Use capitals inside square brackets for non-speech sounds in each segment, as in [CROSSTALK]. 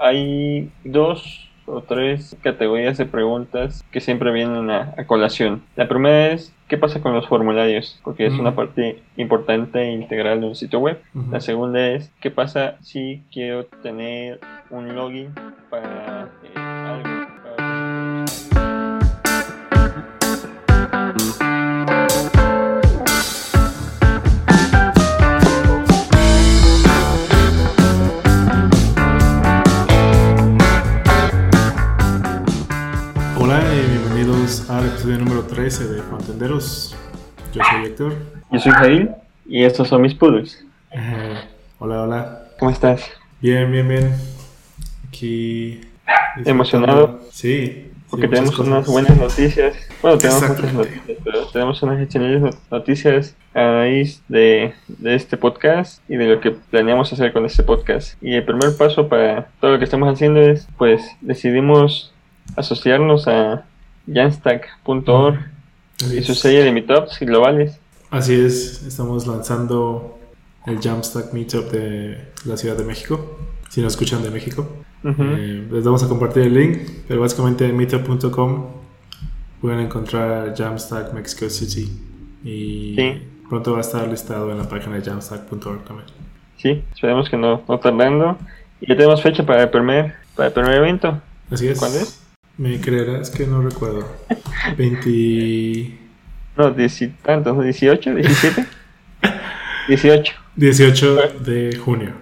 hay dos o tres categorías de preguntas que siempre vienen a, colación. La primera es, ¿qué pasa con los formularios? Porque es una parte importante e integral de un sitio web. La segunda es, ¿qué pasa si quiero tener un login para eh, episodio número 13 de Frontenderos. Yo soy Héctor. Yo soy Jair y estos son mis poodles. hola, hola. ¿Cómo estás? Bien, bien, bien. Aquí. ¿Emocionado? Sí. Porque tenemos unas buenas noticias. Bueno, tenemos muchas noticias, pero tenemos unas excelentes noticias a raíz de, de, este podcast y de lo que planeamos hacer con este podcast. Y el primer paso para todo lo que estamos haciendo es, pues, decidimos asociarnos a jamstack.org y su serie de meetups globales. Así es, estamos lanzando el Jamstack Meetup de la Ciudad de México, si nos escuchan de México. Eh, les vamos a compartir el link, pero básicamente en meetup.com pueden encontrar Jamstack Mexico City y pronto va a estar listado en la página de jamstack.org también. Sí, esperemos que no, no tardando. Y ya tenemos fecha para el primer, para el primer evento. Así es. ¿Cuándo es? Me creerás que no recuerdo. 20. No, tantos, 18, 17. 18. 18 de junio.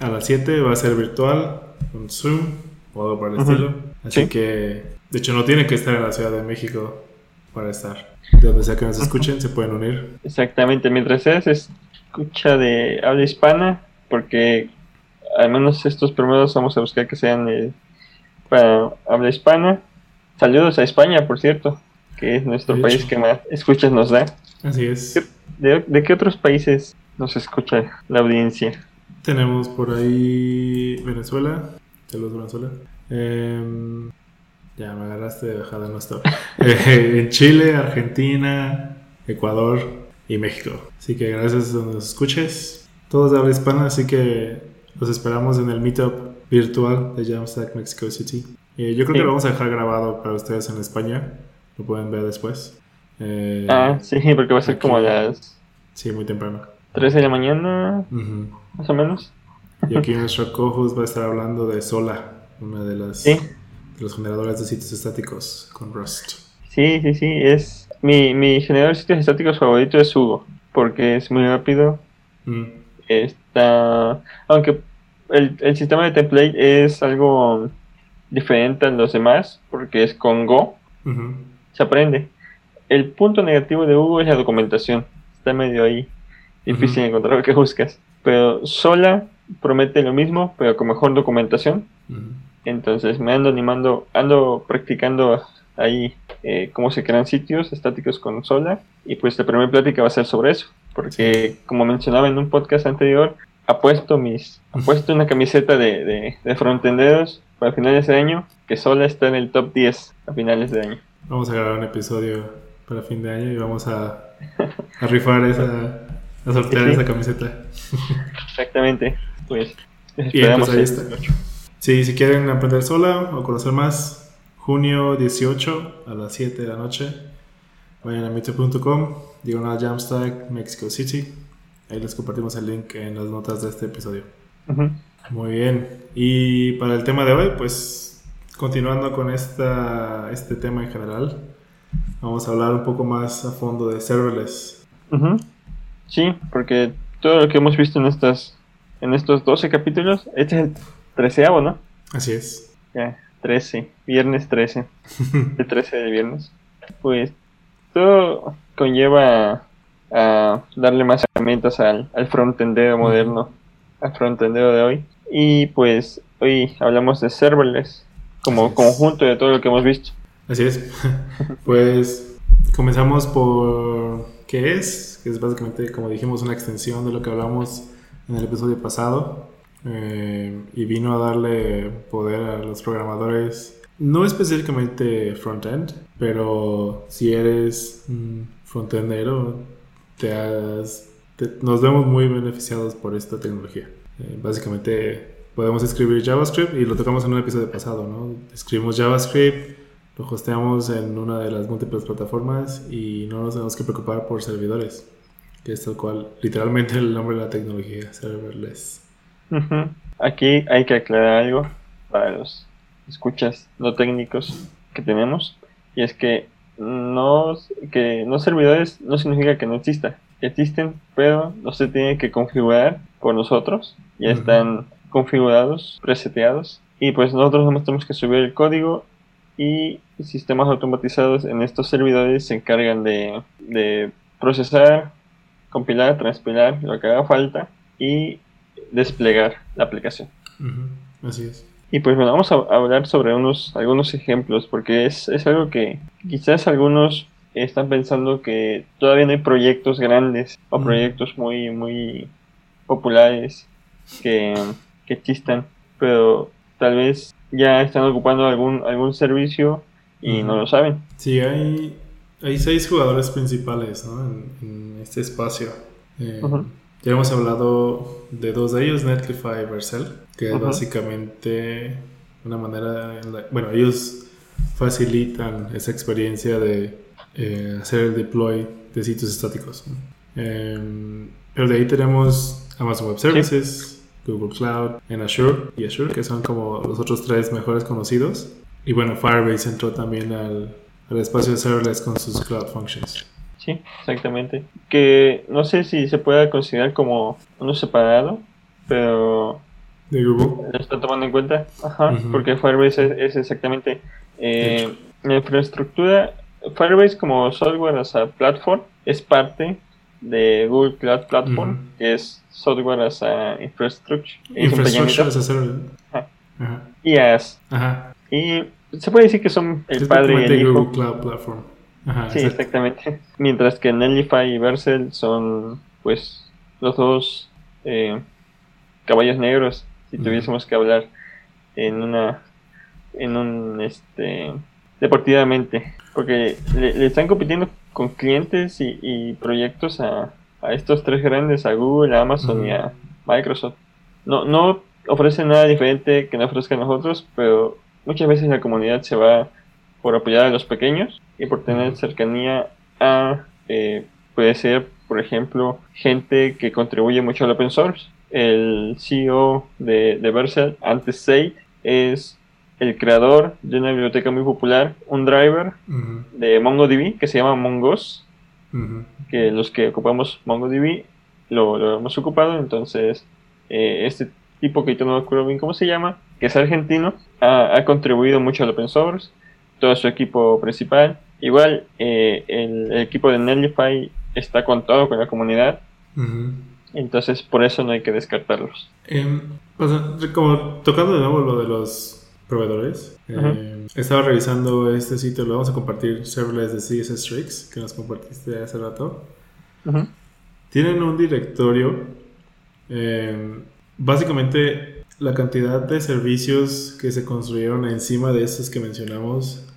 A las 7 va a ser virtual, con Zoom o algo por el estilo. Así que, de hecho, no tienen que estar en la Ciudad de México para estar. De donde sea que nos escuchen, se pueden unir. Exactamente, mientras sea se escucha de habla hispana, porque al menos estos primeros vamos a buscar que sean de para habla hispana. Saludos a España, por cierto, que es nuestro país que más escuchas nos da. Así es. ¿De, qué otros países nos escucha la audiencia? Tenemos por ahí Venezuela. Saludos, Venezuela. Em, ya me agarraste de bajada, no estoy. [LAUGHS] Eh, en Chile, Argentina, Ecuador y México. Así que gracias a donde nos escuches. Todos de habla hispana, así que los esperamos en el meetup virtual de Jamstack Mexico City. Eh, yo creo que lo vamos a dejar grabado para ustedes en España. Lo pueden ver después. Eh, ah, sí, porque va a ser como a las... Sí, muy temprano. 3 de la mañana, más o menos. Y aquí nuestro co-host va a estar hablando de Sola, una de las de los generadores de sitios estáticos con Rust. Sí, sí, sí, es mi, mi generador de sitios estáticos favorito es Hugo, porque es muy rápido. Está, aunque el, sistema de template es algo diferente a los demás porque es con Go. Se aprende. El punto negativo de Hugo es la documentación. Está medio ahí. Difícil encontrar lo que buscas. Pero sola promete lo mismo, pero con mejor documentación. Entonces me ando animando, ando practicando ahí eh, cómo se crean sitios estáticos con sola. Y pues la primera plática va a ser sobre eso. Porque como mencionaba en un podcast anterior, apuesto mis apuesto una camiseta de, de, de frontenderos para finales de año que solo está en el top 10 a finales de año. Vamos a grabar un episodio para fin de año y vamos a, a rifar esa a sortear esa camiseta. Exactamente. Pues esperamos pues ahí está. Sí, si quieren aprender sola o conocer más, junio 18 a las 7 de la noche, vayan a meetup.com, diagonal Jamstack, Mexico City Ahí les compartimos el link en las notas de este episodio. Muy bien. Y para el tema de hoy, pues continuando con esta, este tema en general, vamos a hablar un poco más a fondo de serverless. Sí, porque todo lo que hemos visto en estas en estos 12 capítulos, este es el treceavo, ¿no? Así es. Ya, 13, viernes 13. el 13 de viernes. Pues todo conlleva a darle más herramientas al, al frontendero moderno, al frontendero de hoy. Y pues hoy hablamos de serverless como conjunto de todo lo que hemos visto. Así es. [LAUGHS] pues comenzamos por qué es, que es básicamente, como dijimos, una extensión de lo que hablamos en el episodio pasado. Eh, y vino a darle poder a los programadores, no específicamente frontend, pero si eres frontendero, nos vemos muy beneficiados por esta tecnología. Eh, básicamente podemos escribir JavaScript y lo tocamos en un episodio pasado, ¿no? Escribimos JavaScript, lo hosteamos en una de las múltiples plataformas y no nos tenemos que preocupar por servidores, que es tal cual, literalmente el nombre de la tecnología, serverless. Aquí hay que aclarar algo para los escuchas no técnicos que tenemos, y es que no, que no servidores no significa que no exista. Existen, pero no se tienen que configurar por nosotros. Ya están configurados, preseteados. Y pues nosotros no tenemos que subir el código y sistemas automatizados en estos servidores se encargan de, de procesar, compilar, transpilar lo que haga falta y desplegar la aplicación. Así es. Y pues bueno, vamos a hablar sobre unos, algunos ejemplos, porque es, es algo que quizás algunos están pensando que todavía no hay proyectos grandes o proyectos muy, muy populares que, que existan, pero tal vez ya están ocupando algún, algún servicio y no lo saben. Sí, hay, hay seis jugadores principales ¿no? en, este espacio. Eh, ya hemos hablado de dos de ellos, Netlify y Vercel, que es básicamente una manera, bueno, ellos facilitan esa experiencia de eh, hacer el deploy de sitios estáticos. Em, pero de ahí tenemos Amazon Web Services, Google Cloud, en Azure y Azure, que son como los otros tres mejores conocidos. Y bueno, Firebase entró también al, al espacio de serverless con sus Cloud Functions. Sí, exactamente. Que no sé si se puede considerar como uno separado, pero de Google. Lo está tomando en cuenta, Ajá, porque Firebase es, exactamente eh, la infraestructura. Firebase como software as a platform es parte de Google Cloud Platform, que es software as a infrastructure. Infrastructure as a service. Ajá. Y as. Ajá. Y se puede decir que son el padre y el hijo. Google Cloud Platform sí, exactamente. Mientras que Netlify y Vercel son, pues, los dos eh, caballos negros, si tuviésemos que hablar en una, en un, este, deportivamente, porque le, están compitiendo con clientes y, proyectos a, a, estos tres grandes, a Google, a Amazon y a Microsoft. No, no ofrecen nada diferente que no ofrezcan nosotros, pero muchas veces la comunidad se va por apoyar a los pequeños y por tener cercanía a, eh, puede ser, por ejemplo, gente que contribuye mucho al open source. El CEO de, de Vercel, antes Seid, es el creador de una biblioteca muy popular, un driver de MongoDB que se llama Mongos, que los que ocupamos MongoDB lo, lo hemos ocupado, entonces eh, este tipo que yo no me acuerdo bien cómo se llama, que es argentino, ha, ha contribuido mucho al open source, todo su equipo principal. Igual eh, el, equipo de Netlify está contado con la comunidad. Entonces por eso no hay que descartarlos. Em, como tocando de nuevo lo de los proveedores, em, estaba revisando este sitio, lo vamos a compartir, serverless de CSS Tricks, que nos compartiste hace rato. Tienen un directorio, em, básicamente la cantidad de servicios que se construyeron encima de estos que mencionamos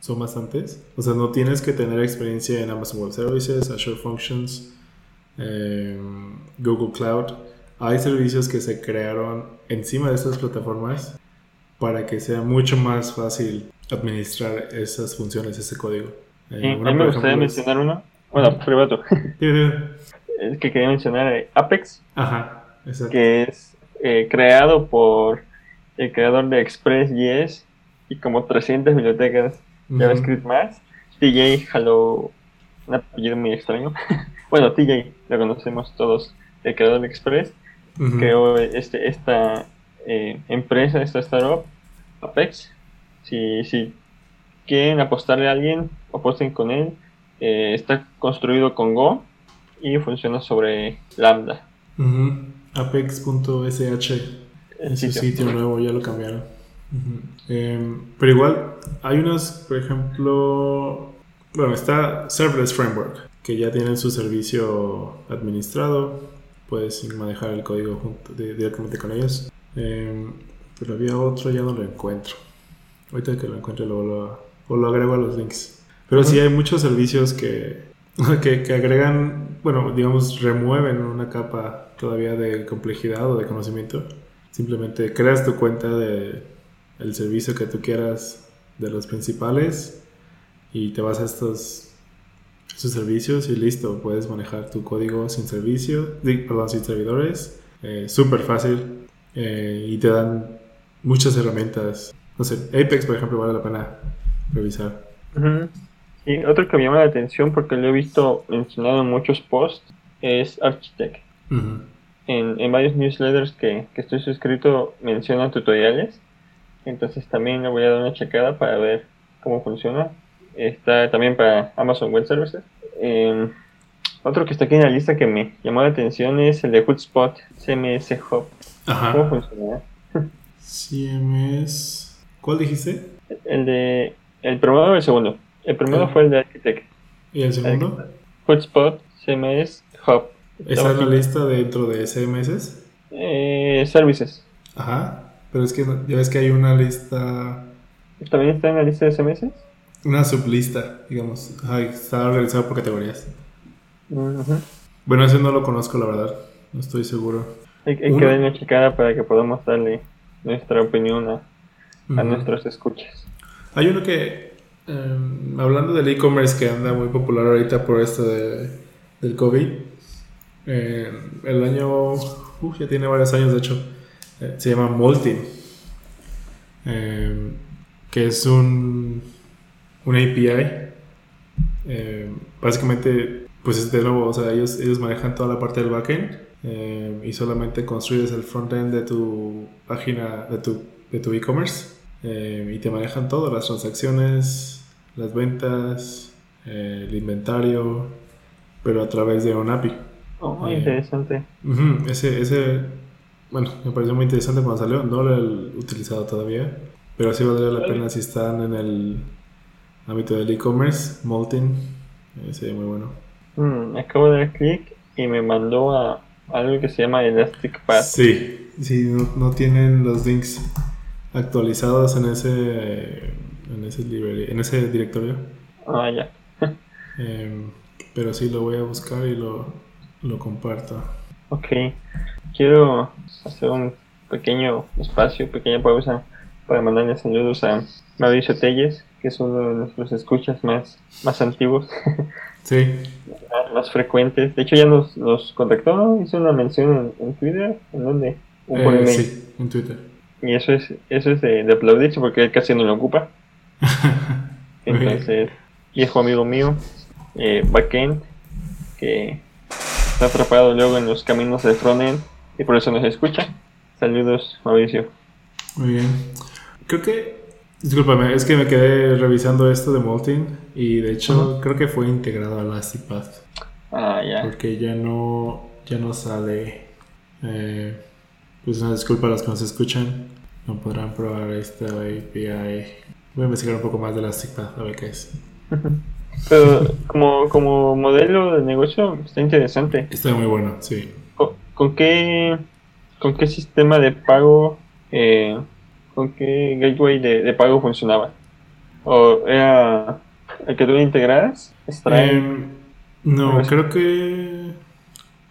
son bastantes. O sea, no tienes que tener experiencia en Amazon Web Services, Azure Functions, em, Google Cloud. Hay servicios que se crearon encima de estas plataformas para que sea mucho más fácil administrar esas funciones, ese código. Eh, a mí me gustaría mencionar uno. Bueno, privado. [LAUGHS] es que quería mencionar eh, Apex. Ajá, Que es eh, creado por el creador de Express.js y como 300 bibliotecas JavaScript más. TJ Hello, un apellido muy extraño. [LAUGHS] bueno, TJ lo conocemos todos, el creador de Express. Creó este, esta eh, empresa, esta startup, Apex. Si, si quieren apostarle a alguien, aposten con él. Eh, está construido con Go y funciona sobre Lambda. Apex.sh. Ese sitio nuevo ya lo cambiaron. Em, pero igual, hay unos, por ejemplo, bueno, está Serverless Framework, que ya tienen su servicio administrado, puedes manejar el código junto, directamente con ellos. Em, pero había otro, ya no lo encuentro. Ahorita que lo encuentre, luego lo, o lo agrego a los links. Pero sí hay muchos servicios que, [LAUGHS] que, que agregan, bueno, digamos, remueven una capa todavía de complejidad o de conocimiento Simplemente creas tu cuenta de el servicio que tú quieras de los principales y te vas a estos, estos servicios y listo, puedes manejar tu código sin servicio, perdón, sin servidores, eh, súper fácil eh, y te dan muchas herramientas. No sé, Apex, por ejemplo, vale la pena revisar. Y otro que me llama la atención porque lo he visto mencionado en muchos posts es Architect. en, en, varios newsletters que, que, estoy suscrito menciona tutoriales. Entonces también le voy a dar una checada para ver cómo funciona. Está también para Amazon Web Services. Em, otro que está aquí en la lista que me llamó la atención es el de Hootspot CMS Hub. ¿Cómo funciona? CMS. ¿Cuál dijiste? El de. El primero o el segundo. El primero ah. fue el de Architect. ¿Y el segundo? Hotspot CMS Hub. ¿Está en la lista dentro de CMS? Eh, services. Ajá. Pero es que ya ves que hay una lista. ¿También está en la lista de CMS? Una sublista, digamos. está organizado por categorías. Bueno, ese no lo conozco, la verdad. No estoy seguro. Hay, que darle una checada para que podamos darle nuestra opinión a, a nuestros escuchas. Hay uno que, em, hablando del e-commerce que anda muy popular ahorita por esto de, del COVID, em, el año, ya tiene varios años de hecho, eh, se llama Molting, em, que es un, API. básicamente, pues es de nuevo, o sea, ellos, ellos manejan toda la parte del backend y solamente construyes el frontend de tu página, de tu de tu e-commerce y te manejan todo, las transacciones, las ventas, eh, el inventario, pero a través de un API. Oh, eh, interesante. ese, ese, bueno, me pareció muy interesante cuando salió, no lo he utilizado todavía, pero sí valdría la pena si están en el ámbito del e-commerce, Molten, sería muy bueno. Mm, acabo de dar clic y me mandó a algo que se llama Elastic Path. Sí, sí, no, no tienen los links en ese en ese, en ese directorio. Ah, ya. [LAUGHS] Em, pero sí lo voy a buscar y lo, lo comparto. Ok. Quiero hacer un pequeño espacio, pequeña pausa para mandarle saludos a Mauricio Telles, que es uno de nuestros escuchas más, más antiguos. [LAUGHS] Sí. más, frecuentes. De hecho, ya nos, nos contactó, hizo una mención en, Twitter. ¿En dónde? Eh, sí, en Twitter. Y eso es, eso es de, aplaudirse porque él casi no lo ocupa. [LAUGHS] Entonces, viejo amigo mío, eh, backend, que está atrapado luego en los caminos del frontend y por eso nos escucha. Saludos, Mauricio. Muy bien. Creo que, discúlpame, es que me quedé revisando esto de Molting y de hecho creo que fue integrado a LastiPath. Ah, ya. Porque ya no, ya no sale. Eh, pues una disculpa a los que nos escuchan. No podrán probar esta API. Voy a investigar un poco más de la a ver qué es. [LAUGHS] Pero como, como modelo de negocio está interesante. Está muy bueno, sí. ¿Con, qué, con qué sistema de pago, eh, con qué gateway de, pago funcionaba? ¿O era el que tú integras? Eh, no, creo que...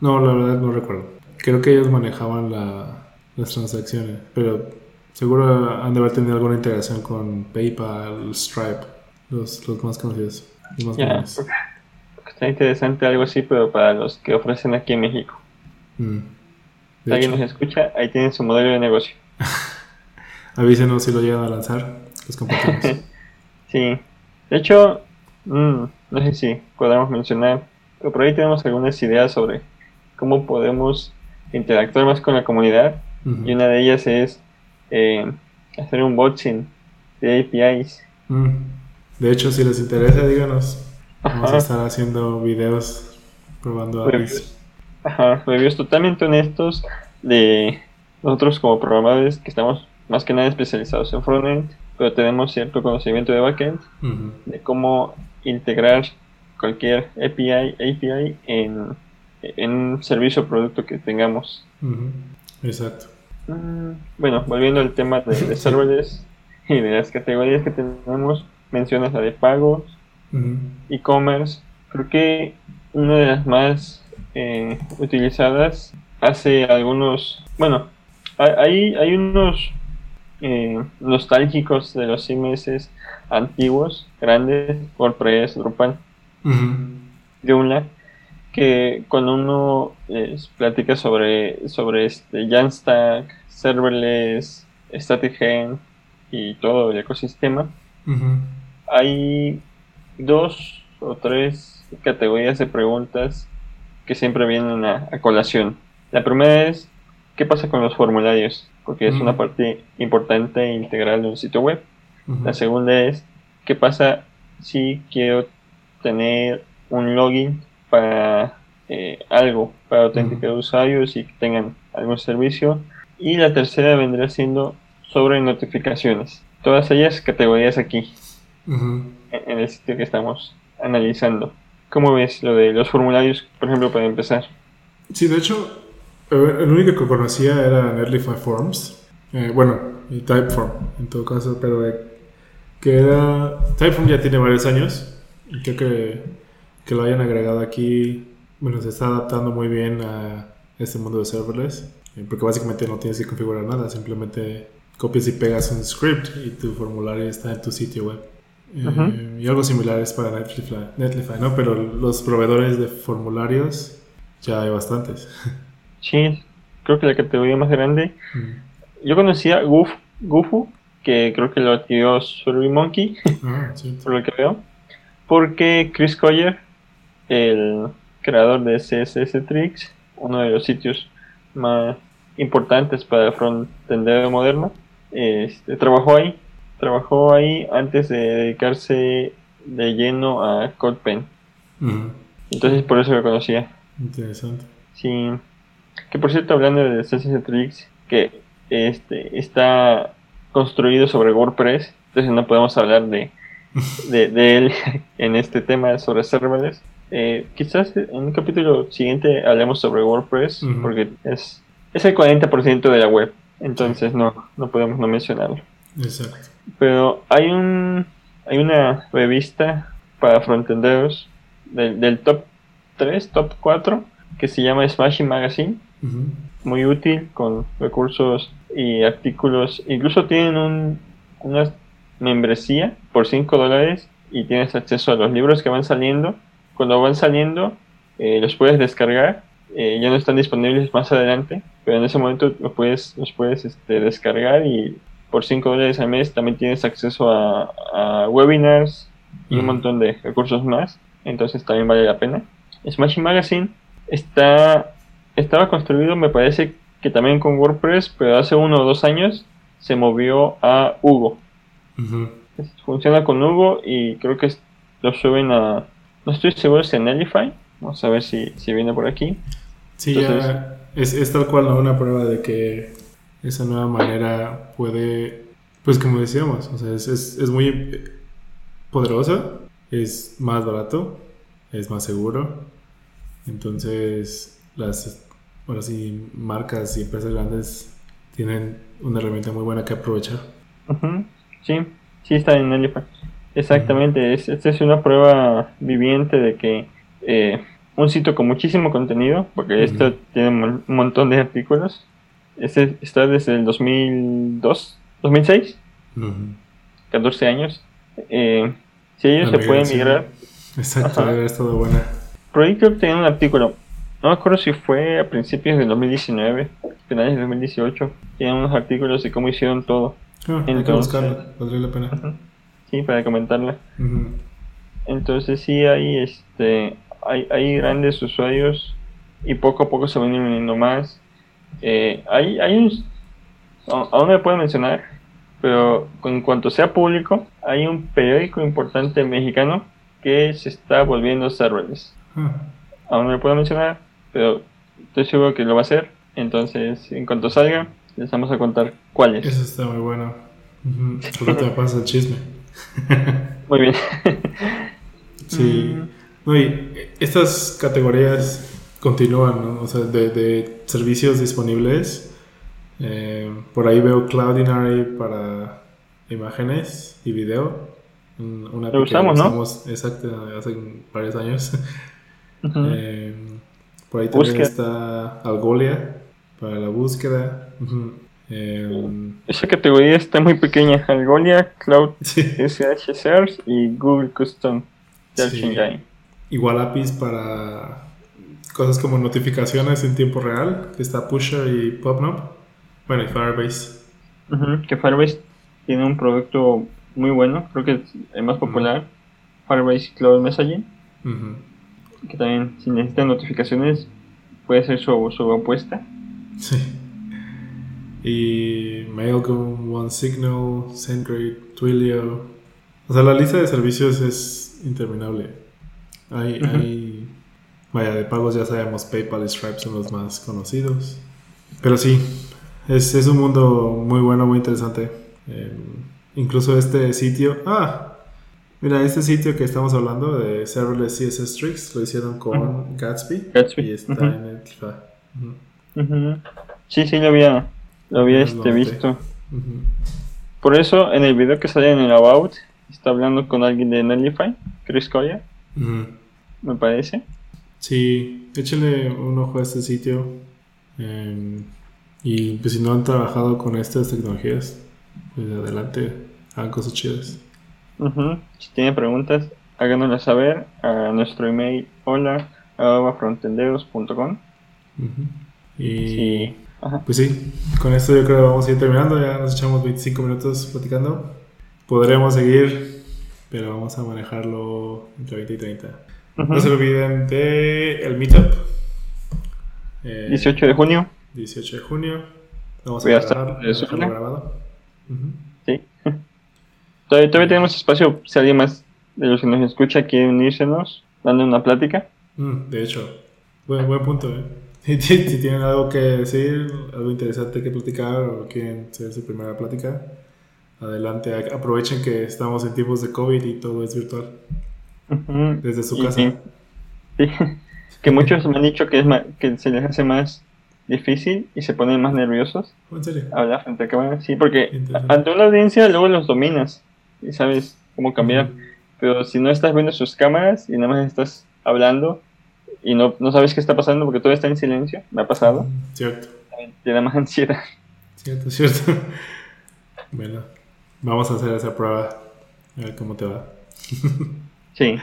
No, la verdad no recuerdo. Creo que ellos manejaban la, las transacciones, pero seguro han de haber tenido alguna integración con PayPal, Stripe, los, los más conocidos. Los está interesante algo así, pero para los que ofrecen aquí en México. Mm. Si alguien nos escucha, ahí tienen su modelo de negocio. [LAUGHS] Avísenos si lo llegan a lanzar, los compartimos. [LAUGHS] sí, de hecho, mm, no sé si podemos mencionar, pero por ahí tenemos algunas ideas sobre cómo podemos interactuar más con la comunidad y una de ellas es eh, hacer un botching de APIs. Mm. De hecho, si les interesa, díganos. Vamos a estar haciendo videos probando APIs. Ajá, reviews totalmente honestos de nosotros como programadores que estamos más que nada especializados en frontend, pero tenemos cierto conocimiento de backend, de cómo integrar cualquier API, API en, en un servicio o producto que tengamos. Exacto. Mm, bueno, volviendo al tema de, serverless y de las categorías que tenemos, mencionas la de pagos, e-commerce. Creo que una de las más eh, utilizadas hace algunos, bueno, hay, hay unos eh, nostálgicos de los CMS antiguos, grandes, WordPress, Drupal, de una que cuando uno platica sobre, sobre este Jamstack, serverless, static gen y todo el ecosistema, hay dos o tres categorías de preguntas que siempre vienen a, colación. La primera es, ¿qué pasa con los formularios? Porque es una parte importante e integral de un sitio web. La segunda es, ¿qué pasa si quiero tener un login para eh, algo, para autenticar usuarios y que tengan algún servicio? Y la tercera vendrá siendo sobre notificaciones. Todas ellas categorías aquí, en, el sitio que estamos analizando. ¿Cómo ves lo de los formularios, por ejemplo, para empezar? Sí, de hecho, el único que conocía era Netlify Forms. Eh, bueno, y Typeform, en todo caso, pero eh, que era... Typeform ya tiene varios años. Y creo que, que lo hayan agregado aquí, bueno, se está adaptando muy bien a este mundo de serverless. Eh, porque básicamente no tienes que configurar nada, simplemente copias y pegas un script y tu formulario está en tu sitio web. Eh, y algo similar es para Netlify, ¿no? Pero los proveedores de formularios ya hay bastantes. Sí, creo que la categoría más grande. Yo conocía Goof, Goofu, que creo que lo adquirió SurveyMonkey, ah, [LAUGHS] por lo que veo. Porque Chris Coyer, el creador de CSS Tricks, uno de los sitios más importantes para el frontend moderno, este, trabajó ahí trabajó ahí antes de dedicarse de lleno a CodePen. Entonces por eso lo conocía. Interesante. Sí. Que por cierto, hablando de CSS Tricks, que este está construido sobre WordPress, entonces no podemos hablar de, [LAUGHS] de, él [LAUGHS] en este tema sobre serverless. Eh, quizás en un capítulo siguiente hablemos sobre WordPress, porque es, es el 40% de la web, entonces no, no podemos no mencionarlo. Exacto. Pero hay un hay una revista para frontenderos del, del top 3, top 4, que se llama Smashing Magazine. Muy útil, con recursos y artículos. Incluso tienen un, una membresía por 5 dólares y tienes acceso a los libros que van saliendo. Cuando van saliendo, eh, los puedes descargar. Eh, ya no están disponibles más adelante, pero en ese momento los puedes, los puedes este, descargar y por 5 dólares al mes también tienes acceso a, webinars y un montón de recursos más. Entonces también vale la pena. Smashing Magazine está, estaba construido, me parece que también con WordPress, pero hace uno o dos años se movió a Hugo. Funciona con Hugo y creo que lo suben a. No estoy seguro si en Nelify. Vamos a ver si, viene por aquí. Sí, ya es, es tal cual una prueba de que esa nueva manera puede, pues como decíamos, o sea, es, es, muy poderosa, es más barato, es más seguro. Entonces, las bueno, sí, marcas y empresas grandes tienen una herramienta muy buena que aprovechar. Sí, sí está en el Exactamente, esta es una prueba viviente de que eh, un sitio con muchísimo contenido, porque esto tiene un montón de artículos, este está desde el 2002, 2006, 14 años. Eh, si ellos se pueden migrar. Exacto, debe estado buena. Proyecto tenía un artículo, no me acuerdo si fue a principios del 2019, finales de 2018. Tienen unos artículos de cómo hicieron todo. Ah, Entonces, valdría la pena. Sí, para comentarla. Entonces sí hay este hay, hay grandes usuarios y poco a poco se van uniendo más eh, hay, hay un, aún no me puedo mencionar, pero en cuanto sea público, hay un periódico importante mexicano que se está volviendo serverless. Hmm. Aún no me puedo mencionar, pero estoy seguro que lo va a hacer. Entonces, en cuanto salga, les vamos a contar cuál es. Eso está muy bueno. Solo te [LAUGHS] pasa el chisme. muy bien. [LAUGHS] sí. Mm. estas categorías continúan, ¿no? O sea, de, servicios disponibles. Eh, por ahí veo Cloudinary para imágenes y video. Una Lo usamos, ¿no? Exacto, hace varios años. [LAUGHS] Eh, por ahí también está Algolia para la búsqueda. Em, Esa categoría está muy pequeña. Algolia, Cloud [LAUGHS] SH Search y Google Custom Search Sí. Engine. igual APIs para cosas como notificaciones en tiempo real, que está Pusher y PubNub. Bueno, y Firebase. Ujú, Que Firebase tiene un producto muy bueno, creo que es el más popular. Firebase Cloud Messaging, Ujú. que también si necesitan notificaciones puede ser su, su apuesta. Sí. Y Mailgun, OneSignal, SendGrid, Twilio. O sea, la lista de servicios es interminable. Hay, hay, vaya, de pagos ya sabemos, PayPal y Stripe son los más conocidos. Pero sí, es, es un mundo muy bueno, muy interesante. Eh, incluso este sitio, ah, mira, este sitio que estamos hablando de Serverless CSS Tricks lo hicieron con Gatsby, Gatsby, y está en el. Sí, sí, lo había, lo había este, visto. Por eso, en el video que sale en el About, está hablando con alguien de Netlify, Chris Ujú. me parece. Sí, échale un ojo a este sitio. eh, y pues si no han trabajado con estas tecnologías, pues adelante, hagan cosas chidas. Ujú. Si tienen preguntas, háganoslas saber a nuestro email hola frontenderos.com. Ujú. Y Sí. Pues sí, con esto yo creo que vamos a ir terminando. Ya nos echamos 25 minutos platicando. Podremos seguir, pero vamos a manejarlo entre 20 y 30. Ujú. No se olviden de el meetup. Eh, 18 de junio. 18 de junio. Vamos Voy a a estar grabado. Ujú. Sí. [LAUGHS] todavía, todavía tenemos espacio si alguien más de los que nos escucha quiere unírsenos, dando una plática. Mm, de hecho, buen, buen punto. ¿eh? [LAUGHS] Si, si tienen algo que decir, algo interesante que platicar o quieren hacer su primera plática, adelante. Aprovechen que estamos en tiempos de COVID y todo es virtual. Desde su Y casa. sí. Sí. [LAUGHS] que muchos me han dicho que, es que se les hace más difícil y se ponen más nerviosos ¿En serio? hablar frente a cámara. Sí, porque ante una audiencia luego los dominas y sabes cómo cambiar. Pero si no estás viendo sus cámaras y nada más estás hablando y no, no sabes qué está pasando porque todo está en silencio, me ha pasado, Cierto, te da más [LAUGHS] ansiedad. cierto, cierto. [LAUGHS] bueno, vamos a hacer esa prueba. A ver cómo te va. Sí.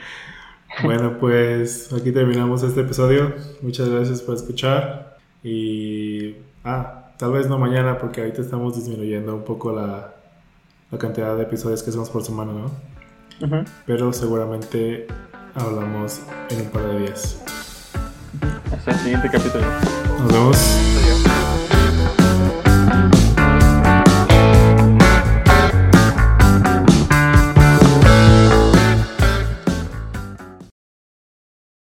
Bueno, pues aquí terminamos este episodio. Muchas gracias por escuchar. Y. Ah, tal vez no mañana, porque ahorita estamos disminuyendo un poco la, la cantidad de episodios que hacemos por semana, ¿no? Pero seguramente hablamos en un par de días. Hasta el siguiente capítulo. Nos vemos. Adiós.